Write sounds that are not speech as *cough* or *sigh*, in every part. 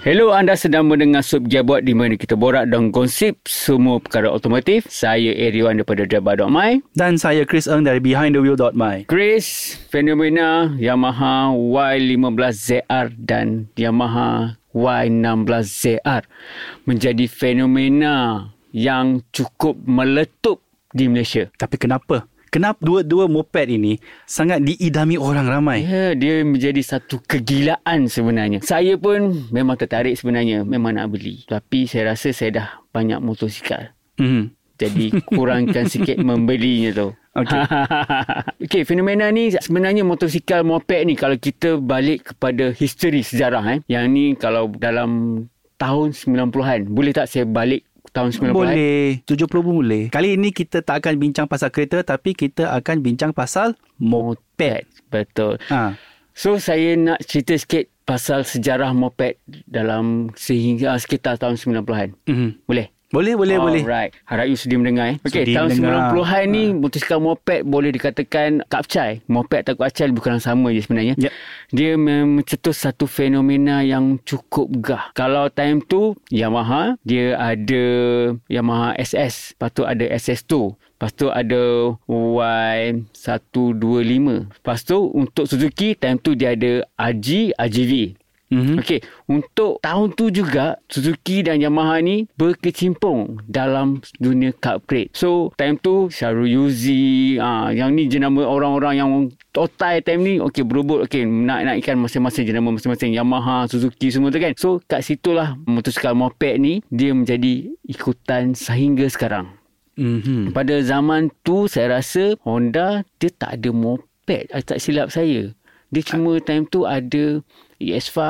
Hello, anda sedang mendengar Sub Jabot di mana kita borak dan gosip semua perkara otomotif. Saya Ariwan daripada Jabba.my. Dan saya Chris Eng dari BehindTheWheel.my. Chris, fenomena Yamaha Y15ZR dan Yamaha Y16ZR menjadi fenomena yang cukup meletup di Malaysia. Tapi kenapa? Kenapa dua-dua moped ini sangat diidami orang ramai? Ya, dia menjadi satu kegilaan sebenarnya. Saya pun memang tertarik sebenarnya, memang nak beli. Tapi saya rasa saya dah banyak motosikal. Hmm. Jadi kurangkan *laughs* sikit membelinya tu. Okey. *laughs* Okey, fenomena ni sebenarnya motosikal moped ni kalau kita balik kepada history sejarah eh. Yang ni kalau dalam tahun 90-an. Boleh tak saya balik tahun 90-an? Boleh. 70 pun boleh. Kali ini kita tak akan bincang pasal kereta tapi kita akan bincang pasal moped. Betul. Ha. So saya nak cerita sikit pasal sejarah moped dalam sehingga sekitar tahun 90-an. Mm-hmm. Boleh? Boleh, boleh, boleh. Alright. Harap you sedia mendengar. Eh. Okey, Sedia tahun mendengar. 90-an ni Ha. motosikal moped boleh dikatakan kapcai. Moped atau kapcai bukan sama je sebenarnya. Ya. Dia mencetus satu fenomena yang cukup gah. Kalau time tu Yamaha, dia ada Yamaha SS. Lepas tu ada SS2. Lepas tu ada Y125. Lepas tu untuk Suzuki, time tu dia ada RG, RGV. Mm-hmm. Okey, untuk tahun tu juga Suzuki dan Yamaha ni berkecimpung dalam dunia cup crate. So, time tu Syahrul Yuzi, ah yang ni jenama orang-orang yang total time ni okey berebut okey nak naikkan masing-masing jenama masing-masing Yamaha, Suzuki semua tu kan. So, kat situlah motosikal moped ni dia menjadi ikutan sehingga sekarang. Mm-hmm. Pada zaman tu saya rasa Honda dia tak ada moped. Ah, Tak silap saya. Dia cuma time tu ada ES5,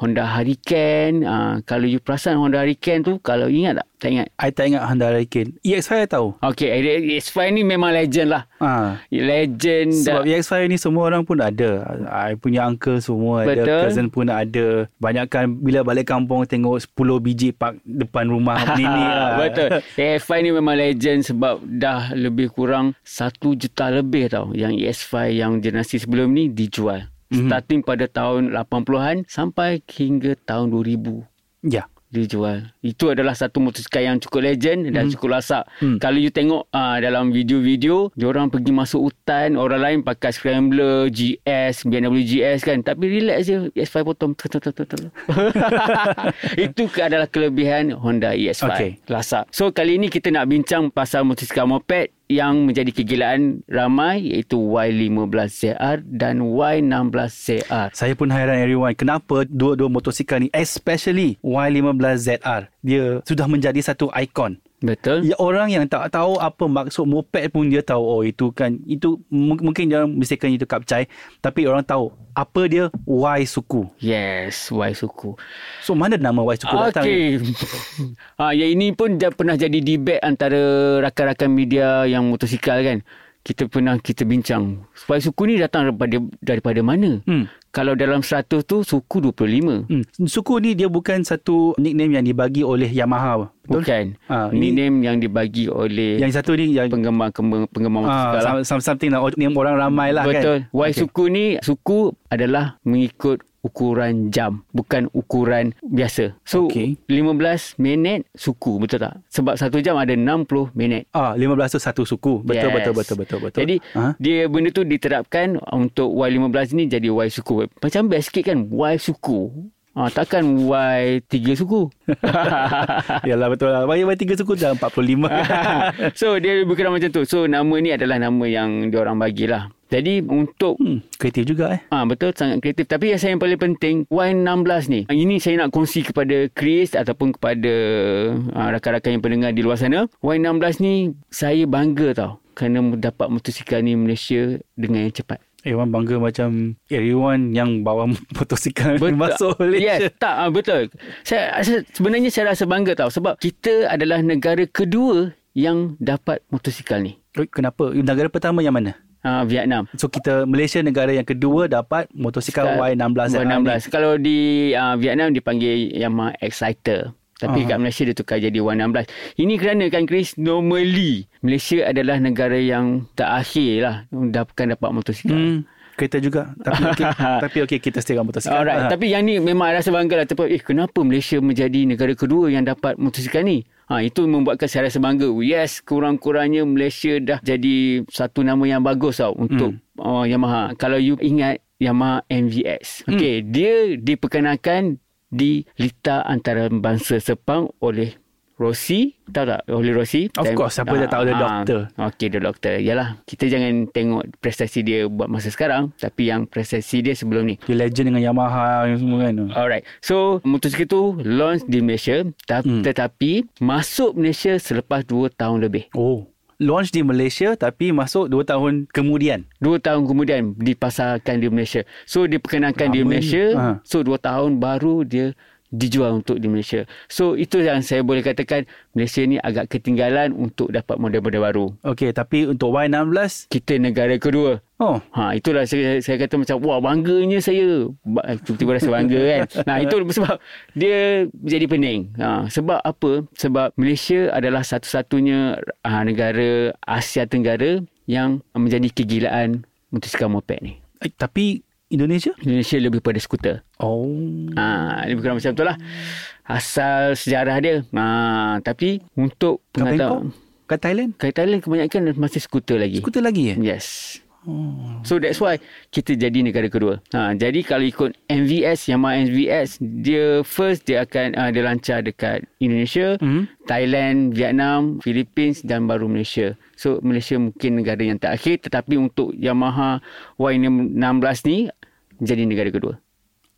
Honda Hurricane. Uh, kalau you perasan Honda Hurricane tu, kalau ingat tak? Tak ingat? I tak ingat Honda Hurricane. EX5 I tahu. Okay, ES5 ni memang legend lah. Ha. Legend. Sebab dah. EX5 ni semua orang pun ada. I punya uncle semua ada. Betul. Cousin pun ada. Banyakkan bila balik kampung tengok 10 biji park depan rumah *laughs* nenek lah. Betul. ES5 ni memang legend sebab dah lebih kurang 1 juta lebih tau yang ES5 yang generasi sebelum ni dijual. Mhm. Starting pada tahun 80-an sampai hingga tahun 2000 Ya. dijual. Itu adalah satu motosikal yang cukup legend dan cukup lasak. Hmm. Kalau you tengok uh, dalam video-video, orang pergi masuk hutan, orang lain pakai Scrambler, GS, BMW GS kan. Tapi relax je, ES5 potong. *laughs* Itu adalah kelebihan Honda ES5. Okey. Lasak. So kali ini kita nak bincang pasal motosikal moped yang menjadi kegilaan ramai iaitu Y15ZR dan Y16ZR. Saya pun hairan everyone kenapa dua-dua motosikal ni especially Y15ZR dia sudah menjadi satu ikon. Betul? Ya orang yang tak tahu apa maksud moped pun dia tahu oh itu kan itu mungkin dia mistaken itu kapcai tapi orang tahu apa dia Y suku. Yes, Y suku. So mana nama Y suku datang? Okey. ha, *laughs* yang ini pun dah pernah jadi debate antara rakan-rakan media yang motosikal kan. Kita pernah kita bincang. Y suku ni datang daripada daripada mana? Hmm. Kalau dalam 100 tu suku 25. Hmm. Suku ni dia bukan satu nickname yang dibagi oleh Yamaha. Betul? Bukan. Ah, Ini ini- name yang dibagi oleh Yang satu ni yang penggemar penggemar, motosikal lah. ah, some- something lah name orang ramai lah Betul. kan. Y Okey. suku ni suku adalah mengikut ukuran jam bukan ukuran biasa. So Okey. 15 minit suku betul tak? Sebab satu jam ada 60 minit. Ah, 15 tu satu suku. Betul Yes. betul betul betul betul. Jadi ha? dia benda tu diterapkan untuk Y15 ni jadi Y suku. Macam best sikit kan Y suku. Ha, takkan Y3 suku. *laughs* Yalah betul lah. Bagi bagi tiga suku dah 45. *laughs* so dia kurang macam tu. So nama ni adalah nama yang dia orang bagilah. Jadi untuk hmm, kreatif juga eh. Ah betul sangat kreatif tapi yang saya yang paling penting Y16 ni. Ini saya nak kongsi kepada Chris ataupun kepada ah, rakan-rakan yang pendengar di luar sana. Y16 ni saya bangga tau kerana dapat motosikal ni Malaysia dengan yang cepat. Eh, orang bangga macam everyone yang bawa *laughs* motosikal masuk Malaysia. Yes, tak ah, betul. Saya, sebenarnya saya rasa bangga tau sebab kita adalah negara kedua yang dapat motosikal ni. Eh, Kenapa? Negara pertama yang mana? Uh, Vietnam. So kita Malaysia negara yang kedua dapat motosikal Y16 Y16. Kalau di uh, Vietnam dipanggil Yamaha Exciter. Tapi uh-huh. kat Malaysia dia tukar jadi Y16. Ini kerana kan Chris, normally Malaysia adalah negara yang terakhir lah dapatkan dapat motosikal. Hmm. Kereta juga Tapi okey *laughs* Tapi okey kita stay dengan motosikal Alright ha. Tapi yang ni memang rasa bangga lah Eh kenapa Malaysia menjadi negara kedua Yang dapat motosikal ni Ha, itu membuatkan saya rasa bangga. Yes, kurang-kurangnya Malaysia dah jadi satu nama yang bagus tau untuk hmm. uh, Yamaha. Kalau you ingat Yamaha MVX. Okay, hmm. dia diperkenalkan di lita antara bangsa Sepang oleh Rossi tahu tak oleh Rossi of time, course siapa uh, dah tahu dia uh, doktor okey dia doktor yalah kita jangan tengok prestasi dia buat masa sekarang tapi yang prestasi dia sebelum ni dia legend dengan Yamaha yang semua kan alright so motosikal tu launch di Malaysia hmm. tetapi masuk Malaysia selepas 2 tahun lebih oh launch di Malaysia tapi masuk 2 tahun kemudian. 2 tahun kemudian dipasarkan di Malaysia. So diperkenalkan Lama di Malaysia. Ha. So 2 tahun baru dia dijual untuk di Malaysia. So itu yang saya boleh katakan Malaysia ni agak ketinggalan untuk dapat model-model baru. Okey, tapi untuk Y16 kita negara kedua. Oh, ha itulah saya saya kata macam wah bangganya saya. Tiba-tiba rasa bangga kan. *laughs* Nah, itu sebab dia jadi pening. Ha sebab apa? Sebab Malaysia adalah satu-satunya ha, negara Asia Tenggara yang menjadi kegilaan motosikal moped ni. Eh, tapi Indonesia? Indonesia lebih pada skuter. Oh. Ha, lebih kurang macam itulah. Asal sejarah dia. Ha, tapi untuk pengetahuan kat Thailand? Kat Thailand kebanyakan masih skuter lagi. Skuter lagi ya? Yes. Oh. So that's why kita jadi negara kedua. Ha, jadi kalau ikut MVS, Yamaha MVS, dia first dia akan uh, dia lancar dekat Indonesia, mm-hmm. Thailand, Vietnam, Philippines dan baru Malaysia. So Malaysia mungkin negara yang terakhir tetapi untuk Yamaha Y16 ni jadi negara kedua.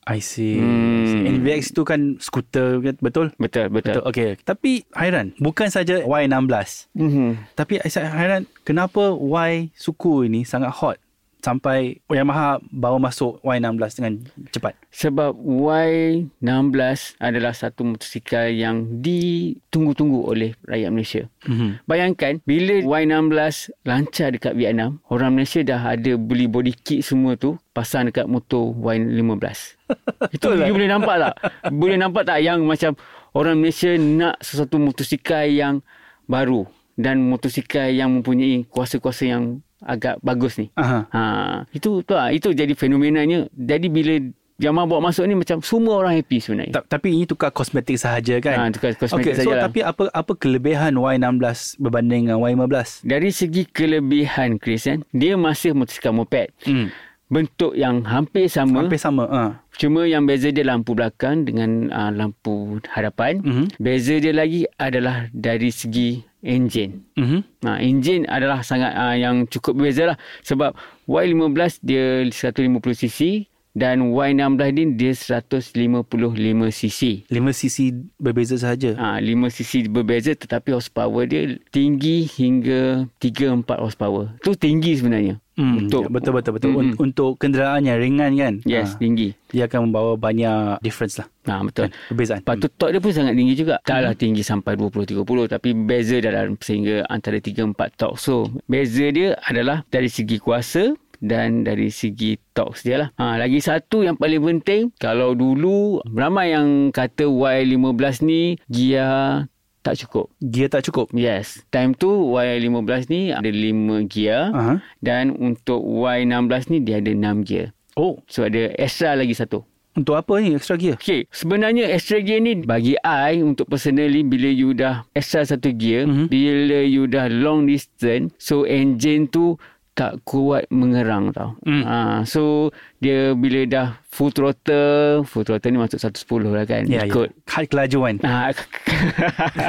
I see. Hmm. NVX tu kan skuter betul? Betul, betul. betul. Okay. Tapi hairan, bukan saja Y16. Mm-hmm. Tapi saya hairan kenapa Y suku ini sangat hot sampai Yamaha bawa masuk Y16 dengan cepat? Sebab Y16 adalah satu motosikal yang ditunggu-tunggu oleh rakyat Malaysia. Mm-hmm. Bayangkan bila Y16 lancar dekat Vietnam, orang Malaysia dah ada beli body kit semua tu pasang dekat motor Y15. *laughs* Itu lah. boleh nampak tak? boleh nampak tak yang macam orang Malaysia nak sesuatu motosikal yang baru dan motosikal yang mempunyai kuasa-kuasa yang agak bagus ni. Aha. Ha, itu tu lah. Itu jadi fenomenanya. Jadi bila Yamaha bawa masuk ni macam semua orang happy sebenarnya. Ta- tapi ini tukar kosmetik sahaja kan? Ha, tukar kosmetik okay, sahaja. So, tapi apa apa kelebihan Y16 berbanding dengan Y15? Dari segi kelebihan, Chris, kan, dia masih motosikal moped. Hmm. Bentuk yang hampir sama. Hampir sama. Ha. Cuma yang beza dia lampu belakang dengan uh, lampu hadapan. Mm-hmm. Beza dia lagi adalah dari segi enjin. Mm-hmm. Nah, enjin adalah sangat uh, yang cukup berbeza lah. Sebab Y15 dia 150cc dan Y16 ni dia 155cc. 5cc berbeza sahaja. Ah, ha, 5cc berbeza tetapi horsepower dia tinggi hingga 3-4 horsepower. Tu tinggi sebenarnya. Hmm, untuk ya, betul betul betul mm, untuk kenderaan yang ringan kan. Yes, ha, tinggi. Dia akan membawa banyak difference lah. Ha, betul. Kan, perbezaan. Lepas tu torque dia pun sangat tinggi juga. Taklah hmm. tinggi sampai 20 30 tapi beza dalam sehingga antara 3 4 torque. So, beza dia adalah dari segi kuasa dan dari segi talks dia lah. Ha, lagi satu yang paling penting, kalau dulu ramai yang kata Y15 ni gear tak cukup. Gear tak cukup? Yes. Time tu Y15 ni ada 5 gear uh-huh. dan untuk Y16 ni dia ada 6 gear. Oh. So ada extra lagi satu. Untuk apa ni extra gear? Okay. Sebenarnya extra gear ni bagi I untuk personally bila you dah extra satu gear, uh-huh. bila you dah long distance, so engine tu tak kuat mengerang tau. Mm. Ha, so dia bila dah full throttle, full throttle ni masuk 110 lah kan. Yeah, ikut yeah. had kelajuan. Ha,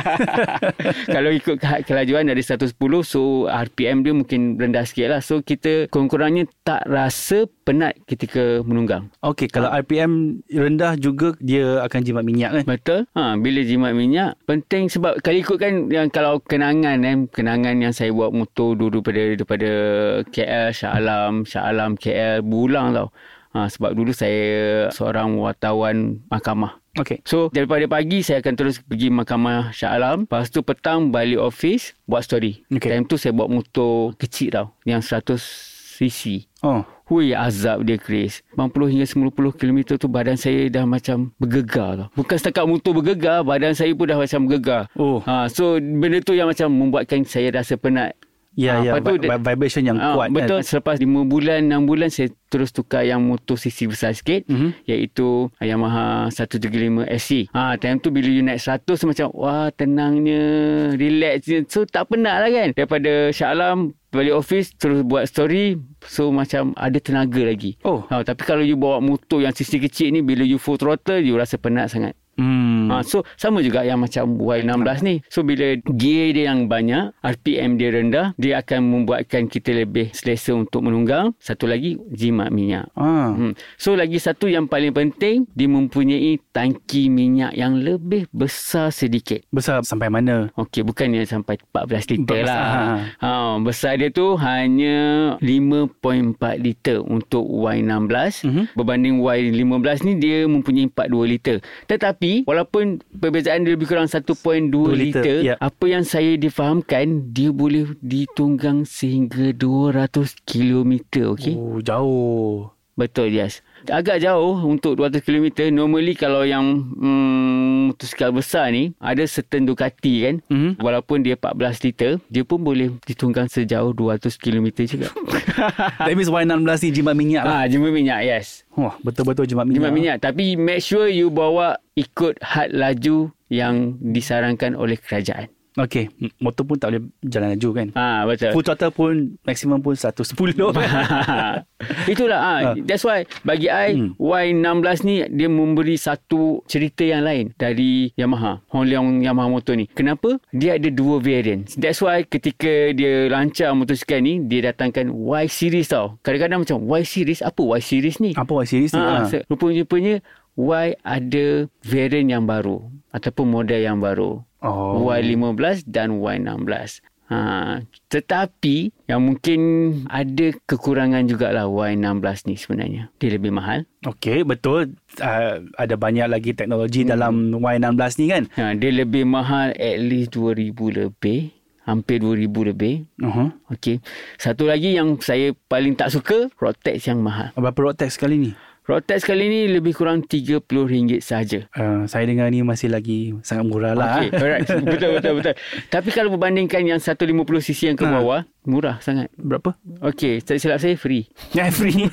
*laughs* kalau ikut had kelajuan dari 110 so RPM dia mungkin rendah sikit lah. So kita kurang-kurangnya tak rasa penat ketika menunggang. Okay, kalau ha. RPM rendah juga dia akan jimat minyak kan? Betul. Ha, bila jimat minyak penting sebab kalau ikut kan yang kalau kenangan eh, kenangan yang saya buat motor dulu daripada, daripada KL, Shah Alam, Shah Alam KL, Bulang tau. Ha, sebab dulu saya seorang wartawan mahkamah. Okay. So, daripada pagi saya akan terus pergi mahkamah Shah Alam. Lepas tu petang balik office buat story. Okay. Time tu saya bawa motor kecil tau. Yang 100 cc. Oh. Hui azab dia Chris 90 hingga 90 km tu badan saya dah macam bergegar tau. Bukan setakat motor bergegar Badan saya pun dah macam bergegar Oh. ha, So benda tu yang macam Membuatkan saya rasa penat Ya, Ah, ya. tu vibration yang Ah, kuat Betul kan. Selepas 5 bulan 6 bulan Saya terus tukar yang motor cc besar sikit Mhm. Iaitu Yamaha 135 SC ha, Time tu bila you naik 100 Macam wah tenangnya Relax je So tak penat lah kan Daripada Shah Alam Balik office Terus buat story So macam ada tenaga lagi Oh. ha, Tapi kalau you bawa motor yang cc kecil ni Bila you full throttle You rasa penat sangat Hmm. Ha, so sama juga yang macam Y16 ni. So bila gear dia yang banyak, RPM dia rendah, dia akan membuatkan kita lebih selesa untuk menunggang. Satu lagi jimat minyak. Ah. Hmm. So lagi satu yang paling penting, dia mempunyai tangki minyak yang lebih besar sedikit. Besar sampai mana? Okey, bukannya sampai 14 liter 14, lah. Ha, besar dia tu hanya 5.4 liter untuk Y16. Mhm. Berbanding Y15 ni dia mempunyai 42 liter. Tetapi walaupun perbezaan dia lebih kurang 1.2 2 liter, liter, ya. apa yang saya difahamkan dia boleh ditunggang sehingga 200 km, okey? Oh, jauh. Betul, yes. Agak jauh untuk 200 km. Normally kalau yang hmm, motosikal besar ni, ada certain Ducati kan. Mhm. Walaupun dia 14 liter, dia pun boleh ditunggang sejauh 200 km juga. *laughs* That means Y16 ni jimat minyak lah. ah, jemur minyak, yes. Wah, betul-betul jimat minyak. Jimat minyak. Tapi make sure you bawa ikut had laju yang disarankan oleh kerajaan. Okay. M- Motor pun tak boleh jalan laju kan? Ah, betul. Full throttle pun maksimum pun 110. *laughs* Itulah ah. That's why bagi I Hmm. Y16 ni dia memberi satu cerita yang lain dari Yamaha. Honleong Yamaha motor ni. Kenapa? Dia ada dua variant. That's why ketika dia lancar motosikal ni dia datangkan Y series tau. Kadang-kadang macam Y series apa Y series ni? Apa Y series ni? Ha, Ah. se- rupanya-rupanya Y ada variant yang baru ataupun model yang baru. Oh. Y15 dan Y16. Ha, tetapi yang mungkin ada kekurangan jugalah Y16 ni sebenarnya. Dia lebih mahal. Okay, betul. Uh, ada banyak lagi teknologi hmm. dalam Y16 ni kan? Ha, dia lebih mahal at least 2000 lebih. Hampir 2000 lebih. Uh-huh. Okey. Satu lagi yang saya paling tak suka, Rotex yang mahal. Berapa road tax kali ni? Rotex kali ni lebih kurang RM30 saja. Uh, saya dengar ni masih lagi sangat murah lah. Okey, alright. *laughs* betul betul betul. Tapi kalau berbandingkan yang 150cc yang ke Ha. bawah, murah sangat. Berapa? Okey, tak silap saya free. Ya, free.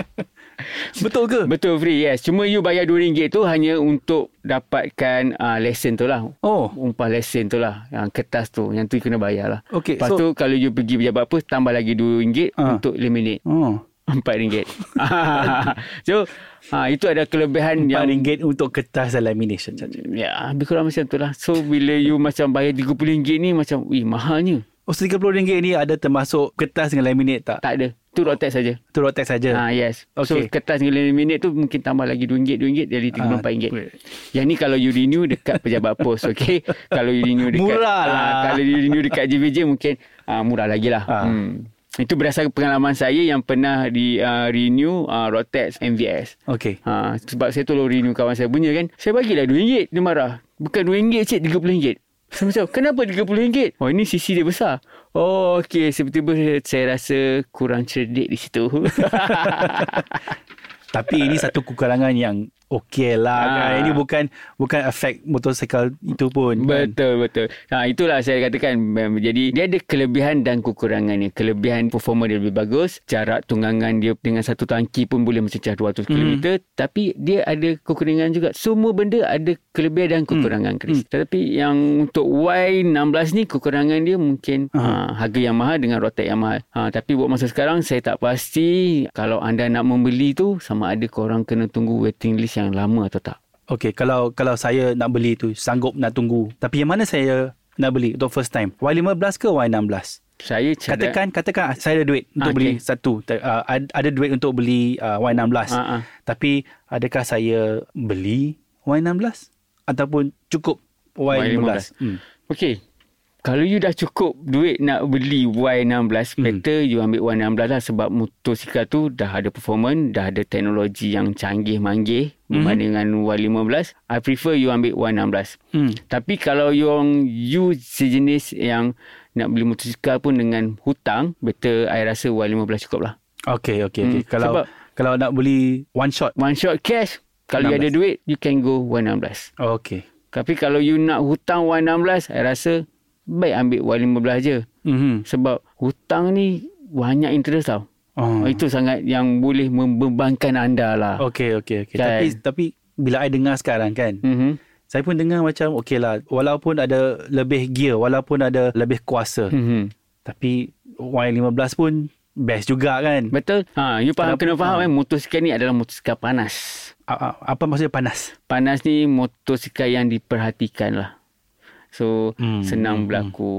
*laughs* betul ke? Betul free, yes. Cuma you bayar RM2 tu hanya untuk dapatkan uh, lesen tu lah. Oh, Umpah lesen tu lah. Yang kertas tu. Yang tu you kena bayar lah. Okey, Lepas so- tu kalau you pergi pejabat apa, tambah lagi RM2 Ha. untuk laminate. oh. RM4. *laughs* so, ha, itu ada kelebihan yang RM4 untuk kertas dan lamination saja. Ya, lebih kurang macam tu lah. So, bila you macam bayar RM30 ni macam, wih, mahalnya. Oh, RM30 ni ada termasuk kertas dengan laminate tak? Tak ada. Tu rotex saja. Tu road tax saja. Ah yes. So Okey. kertas dengan laminate tu mungkin tambah lagi RM2, RM2 jadi RM34. Ah, Yang ni kalau you renew dekat pejabat *laughs* pos, okey. kalau you renew dekat Murah lah. ah, kalau you renew dekat JVJ mungkin ah, murah lagi lah. Ah. Hmm. Itu berdasarkan pengalaman saya yang pernah di uh, renew uh, Rotex MVS. Okey. Ha, sebab saya tolong renew kawan saya punya kan. Saya bagilah RM2. Dia marah. Bukan RM2 cik, RM30. Saya macam, kenapa RM30? Oh, ini sisi dia besar. Oh, okey. Tiba-tiba saya rasa kurang cerdik di situ. *laughs* Tapi ini satu kekurangan yang okey lah Ah. kan. Ini bukan bukan efek motosikal itu pun. kan? betul, betul. Ha, itulah saya katakan. Jadi, dia ada kelebihan dan kekurangannya. Kelebihan performa dia lebih bagus. Jarak tunggangan dia dengan satu tangki pun boleh mencecah 200 km. Tapi, dia ada kekurangan juga. Semua benda ada kelebihan dan kekurangan, Chris. Tetapi, yang untuk Y16 ni, kekurangan dia mungkin ha, harga yang mahal dengan rotek yang mahal. Ha, tapi, buat masa sekarang, saya tak pasti kalau anda nak membeli tu, sama ada korang kena tunggu waiting list yang lama atau tak. Okey, kalau kalau saya nak beli tu sanggup nak tunggu. Tapi yang mana saya nak beli untuk first time? Y15 ke Y16? Saya cara... Katakan katakan saya ada duit untuk Ah, beli satu. Uh, ada duit untuk beli uh, Y16. Ah, ah. Tapi adakah saya beli Y16 ataupun cukup Y15? Y15. Hmm. Okey. Kalau you dah cukup duit nak beli Y16, hmm. better you ambil Y16 lah sebab motosikal tu dah ada performance, dah ada teknologi yang canggih-manggih berbanding dengan Y15. I prefer you ambil Y16. Hmm. Tapi kalau you, you sejenis yang nak beli motosikal pun dengan hutang, better I rasa Y15 cukup lah. Okay, okay, okay. Hmm, Kalau sebab- kalau nak beli one shot. One shot cash, kalau you 16. ada duit, you can go Y16. Okay. Tapi kalau you nak hutang Y16, I rasa baik ambil Y15 je. Mm-hmm. Sebab hutang ni banyak interest tau. Oh. Itu sangat yang boleh membebankan anda lah. Okay, okay, okay. Kan? Tapi tapi bila I dengar sekarang kan, Mm-hmm. saya pun dengar macam okay lah. Walaupun ada lebih gear, walaupun ada lebih kuasa, Mm-hmm. tapi Y15 pun best juga kan. Betul? Ha, you faham, Kenapa? kena faham Ha. kan motosikal ni adalah motosikal panas. Apa maksudnya panas? Panas ni motosikal yang diperhatikan lah. So Hmm, hmm, senang hmm, berlaku.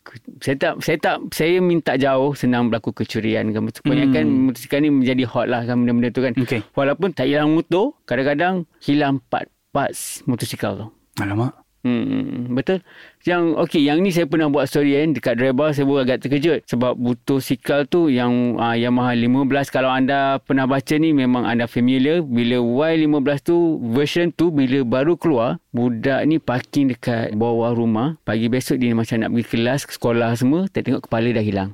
ke- Saya tak saya tak saya minta jauh senang berlaku kecurian kan. Kebanyakan Hmm. hmm. motosikal ni menjadi hot lah kan benda-benda tu kan. Okay. Walaupun tak hilang motor, kadang-kadang hilang part parts motosikal tu. Alamak. Hmm, betul. Yang okey, yang ni saya pernah buat story kan dekat driver saya pun agak terkejut sebab motosikal tu yang uh, Yamaha 15 kalau anda pernah baca ni memang anda familiar bila Y15 tu version tu bila baru keluar budak ni parking dekat bawah rumah pagi besok dia macam nak pergi kelas sekolah semua tak tengok kepala dah hilang.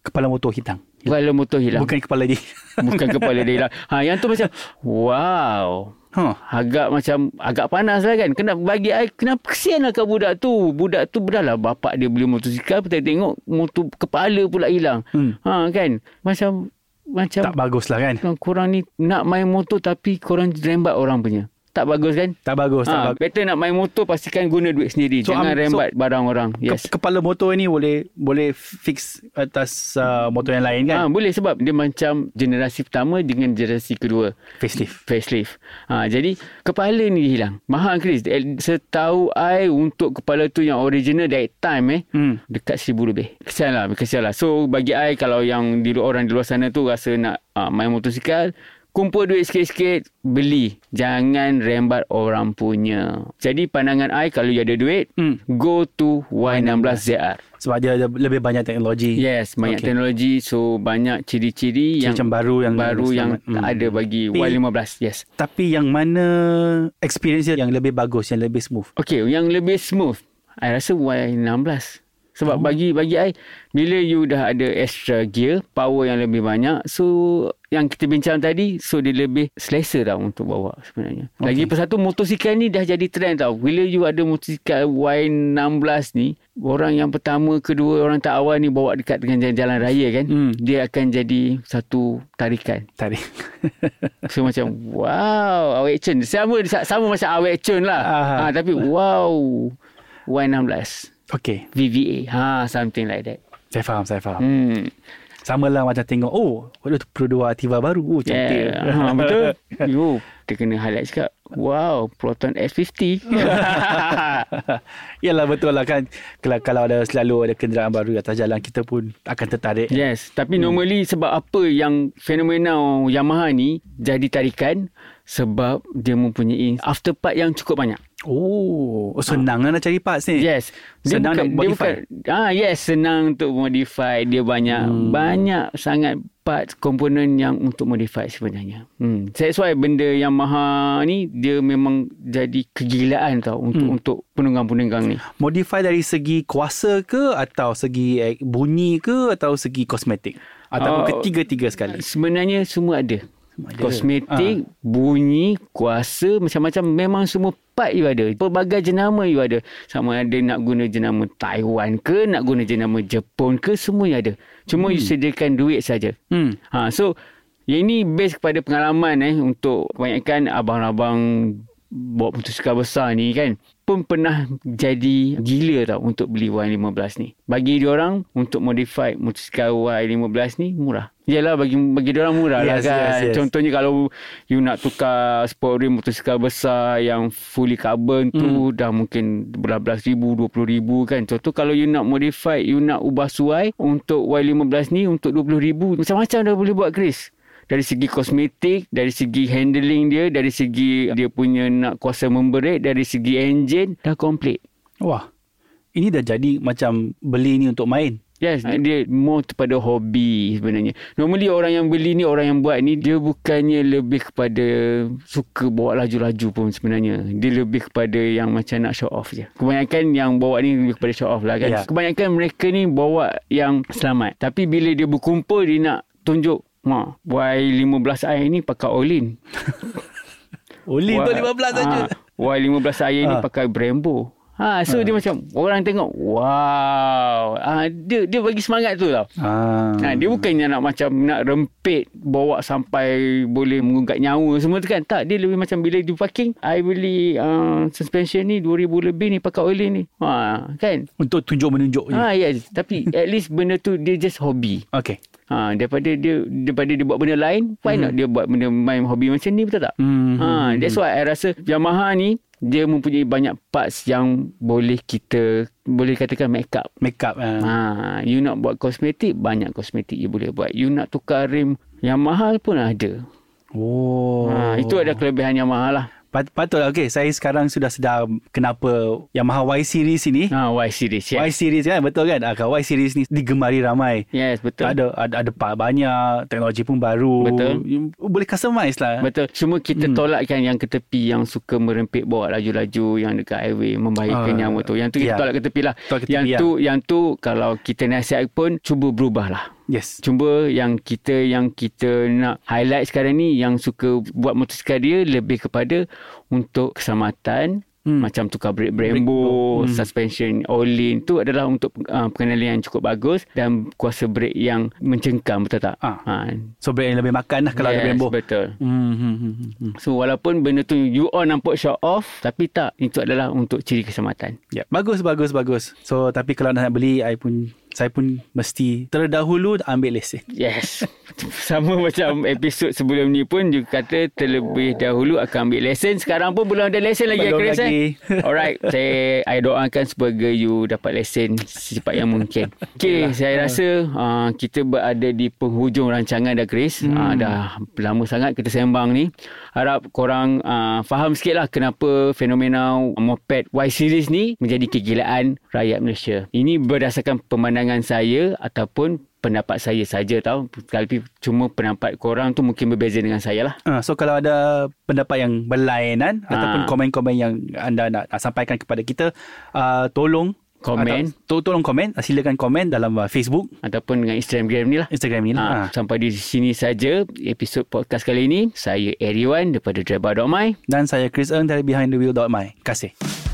Kepala motor hitam. Kepala motor hilang. Bukan kepala dia. Bukan kepala dia hilang. *laughs* Ha yang tu macam wow. Huh. Agak macam agak panas lah kan. Kenapa bagi I kenapa kesian lah kat budak tu. Budak tu dah lah bapak dia beli motosikal kita tengok motor kepala pula hilang. Hmm. Ha kan. Macam macam Tak bagus lah kan? korang ni nak main motor tapi korang rembat orang punya. Tak bagus kan? Tak bagus, tak Ha, bagus. better nak main motor pastikan guna duit sendiri. So, So, Jangan so- rembat barang orang. Yes. Yes. kepala motor ni boleh boleh fix atas uh, motor yang lain Ha, kan? boleh sebab dia macam generasi pertama dengan generasi kedua. Facelift. facelift. Ha, jadi kepala ni hilang. Mahal Chris. Eh, Setahu I untuk kepala tu yang original that time eh Hmm. dekat seribu lebih. Kesian lah, kesian lah. So bagi I kalau yang di orang di luar sana tu rasa nak uh, main motosikal, kumpul duit sikit-sikit, beli. Jangan rembat orang punya. Jadi pandangan I kalau you ada duit, Hmm. go to Y16 ZR. Sebab dia ada lebih banyak teknologi. Yes, banyak Okay. teknologi so banyak ciri-ciri yang Macam baru yang baru yang. Hmm. ada bagi Tapi- Y15. Yes. Tapi yang mana experience yang lebih bagus, yang lebih smooth? Okay, yang lebih smooth, I rasa Y16. Sebab oh. bagi bagi I, bila you dah ada extra gear, power yang lebih banyak, so yang kita bincang tadi, so dia lebih selesa tau untuk bawa sebenarnya. Lagi okay. satu, motosikal ni dah jadi trend tau. Bila you ada motosikal Y16 ni, orang yang pertama, kedua, orang tak awal ni bawa dekat dengan jalan-jalan raya kan, Hmm. dia akan jadi satu tarikan. Tadi. So macam wow awet cun sama sama macam awet cun lah. Aha. Ha, tapi wow Y16 okay. VVA ha something like that. Saya faham, saya faham. Hmm. Sama lah macam tengok, oh, ada Pro 2 Activa baru. Oh, cantik. Yeah. Ha, *laughs* betul. Yo, kita kena highlight cakap. Wow, Proton S50. *laughs* Yalah betul lah kan. Kalau, kalau ada selalu ada kenderaan baru atas jalan, kita pun akan tertarik. yes, tapi normally sebab apa yang fenomena Yamaha ni jadi tarikan sebab dia mempunyai after part yang cukup banyak. Oh, oh senang lah nak cari parts ni. Yes. Dia Senang bukan, nak dia modify. bukan, ah yes, senang untuk modify. Dia banyak hmm. banyak sangat part komponen yang untuk modify sebenarnya. Hmm. That's why benda yang Yamaha ni dia memang jadi kegilaan tau untuk hmm. untuk penunggang-penunggang ni. Modify dari segi kuasa ke atau segi eh, bunyi ke atau segi kosmetik? Ataupun Oh. ketiga-tiga sekali? Sebenarnya semua ada. Semua ada. Kosmetik, bunyi, kuasa, macam-macam memang semua part you ada. Pelbagai jenama you ada. Sama ada nak guna jenama Taiwan ke, nak guna jenama Jepun ke, semuanya ada. Cuma hmm. you sediakan duit saja. Hmm. Ha, so yang ini based kepada pengalaman eh untuk kebanyakan abang-abang bawa motosikal besar ni kan pun pernah jadi gila tau untuk beli Y15 ni. Bagi dia orang untuk modify motosikal Y15 ni murah. Yalah bagi bagi orang murah Yes, lah kan. yes, yes. Contohnya kalau you nak tukar sport rim motosikal besar yang fully carbon tu Hmm. dah mungkin belas ribu, dua puluh ribu kan. Contoh kalau you nak modify, you nak ubah suai untuk Y15 ni untuk dua puluh ribu. Macam-macam dah boleh buat Chris. Dari segi kosmetik, dari segi handling dia, dari segi dia punya nak kuasa memberit, dari segi engine, dah komplit. Wah. Ini dah jadi macam beli ni untuk main. Yes, dia more kepada hobi sebenarnya. Normally orang yang beli ni, orang yang buat ni, dia bukannya lebih kepada suka bawa laju-laju pun sebenarnya. Dia lebih kepada yang macam nak show off je. Kebanyakan yang bawa ni lebih kepada show off lah kan. Ya. Kebanyakan mereka ni bawa yang selamat. Tapi bila dia berkumpul, dia nak tunjuk, Ma, Y15i ni pakai Olin. *laughs* Olin tu 15 saja. Ah, Y15 air ni Ah. pakai Brembo. Ha, so dia macam orang tengok, wow. Ah, dia dia bagi semangat tu tau. Ah. Ha, dia bukannya nak macam nak rempit bawa sampai boleh menggugat nyawa semua tu kan. Tak, dia lebih macam bila di parking, I beli uh, suspension ni 2000 lebih ni pakai oil ni. Ha, kan? Untuk tunjuk-menunjuk je. Ha, yes. Tapi at least benda tu dia just hobi. Okay. Ha, daripada dia daripada dia buat benda lain, why not dia buat benda main hobi macam ni betul tak? Hmm. Ha, that's why I rasa Yamaha ni dia mempunyai banyak parts yang boleh kita boleh katakan make up. Make up. Uh. Ha, you nak buat kosmetik, banyak kosmetik you boleh buat. You nak tukar rim Yamaha pun ada. Oh. Ha, itu ada kelebihan Yamaha lah. Pat, patutlah. Okay. Saya sekarang sudah sedar kenapa Yamaha Y Series ini. Ha, Y series. Yes. Y Series kan betul kan? Ah, Y Series ni digemari ramai. Yes, betul. Ada ada ada part banyak, teknologi pun baru. Betul. Boleh customize lah. Betul. Cuma kita hmm. tolakkan yang ke tepi yang suka merempit bawa laju-laju yang dekat highway membahayakan Ah, nyawa tu. Yang tu kita ya. tolak ke tepi lah. Tolak ke tepi, yang ya. tu yang tu kalau kita nasihat pun cuba berubah lah. Yes. Cuma yang kita yang kita nak highlight sekarang ni yang suka buat motosikal dia lebih kepada untuk keselamatan Hmm. macam tukar brake Brembo, Hmm. suspension Olin tu adalah untuk uh, pengenalan yang cukup bagus dan kuasa brake yang mencengkam betul tak? Ah. Ha. So brand yang lebih makan lah kalau ada yes, Brembo. betul. Hmm, hmm, hmm, hmm. So walaupun benda tu you all nampak show off tapi tak itu adalah untuk ciri keselamatan. Ya, bagus bagus bagus. So tapi kalau nak beli I pun saya pun mesti terdahulu ambil lesen. Yes. *laughs* Sama macam episod sebelum ni pun you kata terlebih dahulu akan ambil lesen. Sekarang pun belum ada lesen lagi Belum Chris lagi. eh. *laughs* Alright. Saya I doakan sebagai you dapat lesen secepat yang mungkin. Okay. saya rasa uh, kita berada di penghujung rancangan dah Chris. Hmm. Uh, dah lama sangat kita sembang ni. Harap korang uh, faham sikit lah kenapa fenomena moped Y Series ni menjadi kegilaan rakyat Malaysia. Ini berdasarkan pemandangan saya ataupun pendapat saya saja tau. Tapi cuma pendapat korang tu mungkin berbeza dengan saya lah. Uh, so kalau ada pendapat yang berlainan Ah. ataupun komen-komen yang anda nak, nak sampaikan kepada kita, uh, tolong Komen. Atau, to- tolong komen, uh, silakan komen dalam uh, Facebook, Ataupun dengan Instagram ni lah. Instagram ni lah. Ha, Uh. sampai di sini saja episod podcast kali ini. Saya Eriwan daripada Driver.my. Dan saya Chris Eng dari behindthewheel.my. Terima kasih.